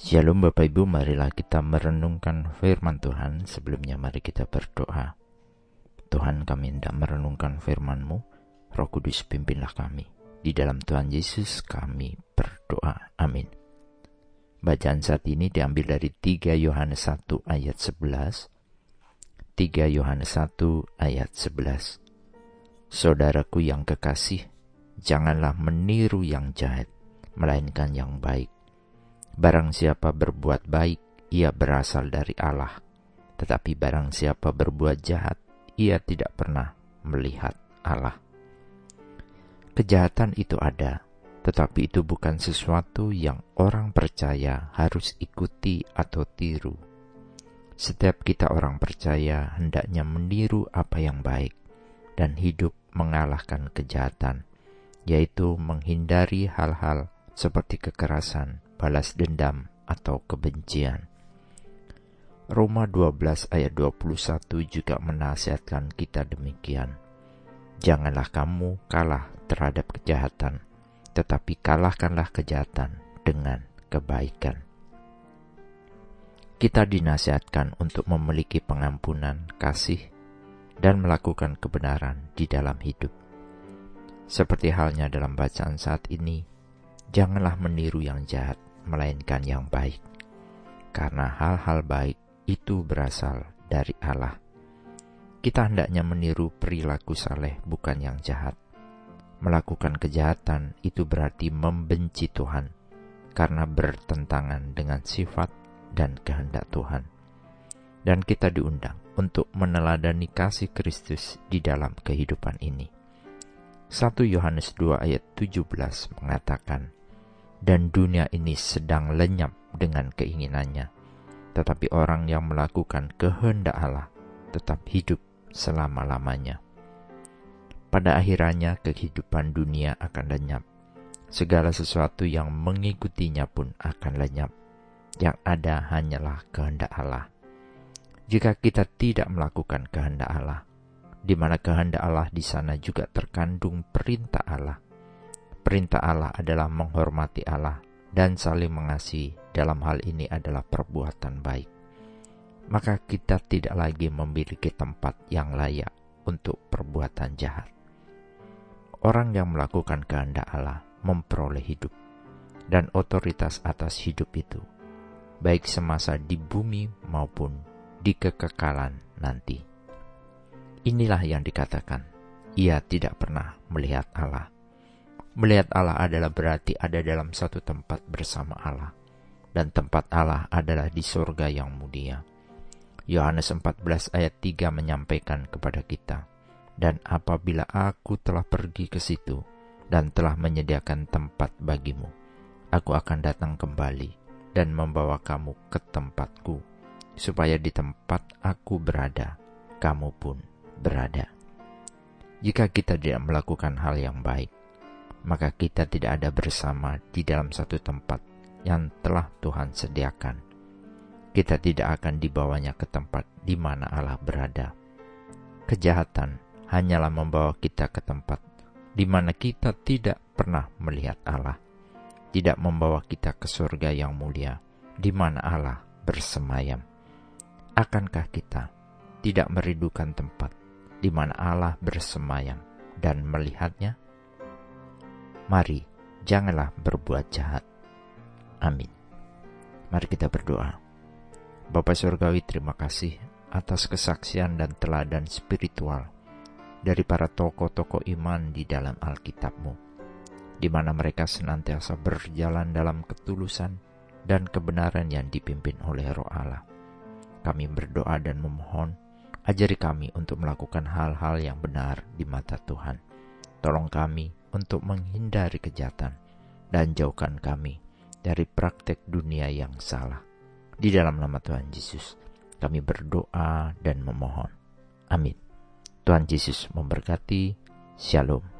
Shalom Bapak Ibu, marilah kita merenungkan firman Tuhan. Sebelumnya mari kita berdoa. Tuhan kami hendak merenungkan firman-Mu, Roh Kudus pimpinlah kami. Di dalam Tuhan Yesus kami berdoa. Amin. Bacaan saat ini diambil dari 3 Yohanes 1 ayat 11. 3 Yohanes 1 ayat 11. Saudaraku yang kekasih, janganlah meniru yang jahat, melainkan yang baik Barang siapa berbuat baik, ia berasal dari Allah. Tetapi barang siapa berbuat jahat, ia tidak pernah melihat Allah. Kejahatan itu ada, tetapi itu bukan sesuatu yang orang percaya harus ikuti atau tiru. Setiap kita orang percaya hendaknya meniru apa yang baik dan hidup mengalahkan kejahatan, yaitu menghindari hal-hal seperti kekerasan, balas dendam, atau kebencian. Roma 12 ayat 21 juga menasihatkan kita demikian. Janganlah kamu kalah terhadap kejahatan, tetapi kalahkanlah kejahatan dengan kebaikan. Kita dinasihatkan untuk memiliki pengampunan, kasih, dan melakukan kebenaran di dalam hidup. Seperti halnya dalam bacaan saat ini, janganlah meniru yang jahat, melainkan yang baik, karena hal-hal baik itu berasal dari Allah. Kita hendaknya meniru perilaku saleh, bukan yang jahat. Melakukan kejahatan itu berarti membenci Tuhan, karena bertentangan dengan sifat dan kehendak Tuhan. Dan kita diundang untuk meneladani kasih Kristus di dalam kehidupan ini. 1 Yohanes 2 ayat 17 mengatakan, dan dunia ini sedang lenyap dengan keinginannya. Tetapi orang yang melakukan kehendak Allah tetap hidup selama-lamanya. Pada akhirnya kehidupan dunia akan lenyap. Segala sesuatu yang mengikutinya pun akan lenyap. Yang ada hanyalah kehendak Allah. Jika kita tidak melakukan kehendak Allah, di mana kehendak Allah di sana juga terkandung perintah Allah Perintah Allah adalah menghormati Allah dan saling mengasihi. Dalam hal ini adalah perbuatan baik. Maka kita tidak lagi memiliki tempat yang layak untuk perbuatan jahat. Orang yang melakukan kehendak Allah memperoleh hidup dan otoritas atas hidup itu, baik semasa di bumi maupun di kekekalan nanti. Inilah yang dikatakan, ia tidak pernah melihat Allah Melihat Allah adalah berarti ada dalam satu tempat bersama Allah. Dan tempat Allah adalah di surga yang mulia. Yohanes 14 ayat 3 menyampaikan kepada kita, Dan apabila aku telah pergi ke situ, dan telah menyediakan tempat bagimu, aku akan datang kembali dan membawa kamu ke tempatku, supaya di tempat aku berada, kamu pun berada. Jika kita tidak melakukan hal yang baik, maka kita tidak ada bersama di dalam satu tempat yang telah Tuhan sediakan. Kita tidak akan dibawanya ke tempat di mana Allah berada. Kejahatan hanyalah membawa kita ke tempat di mana kita tidak pernah melihat Allah, tidak membawa kita ke surga yang mulia, di mana Allah bersemayam. Akankah kita tidak merindukan tempat di mana Allah bersemayam dan melihatnya? Mari, janganlah berbuat jahat. Amin. Mari kita berdoa. Bapak Surgawi, terima kasih atas kesaksian dan teladan spiritual dari para tokoh-tokoh iman di dalam Alkitabmu, di mana mereka senantiasa berjalan dalam ketulusan dan kebenaran yang dipimpin oleh roh Allah. Kami berdoa dan memohon, ajari kami untuk melakukan hal-hal yang benar di mata Tuhan. Tolong kami untuk menghindari kejahatan dan jauhkan kami dari praktek dunia yang salah. Di dalam nama Tuhan Yesus, kami berdoa dan memohon. Amin. Tuhan Yesus memberkati. Shalom.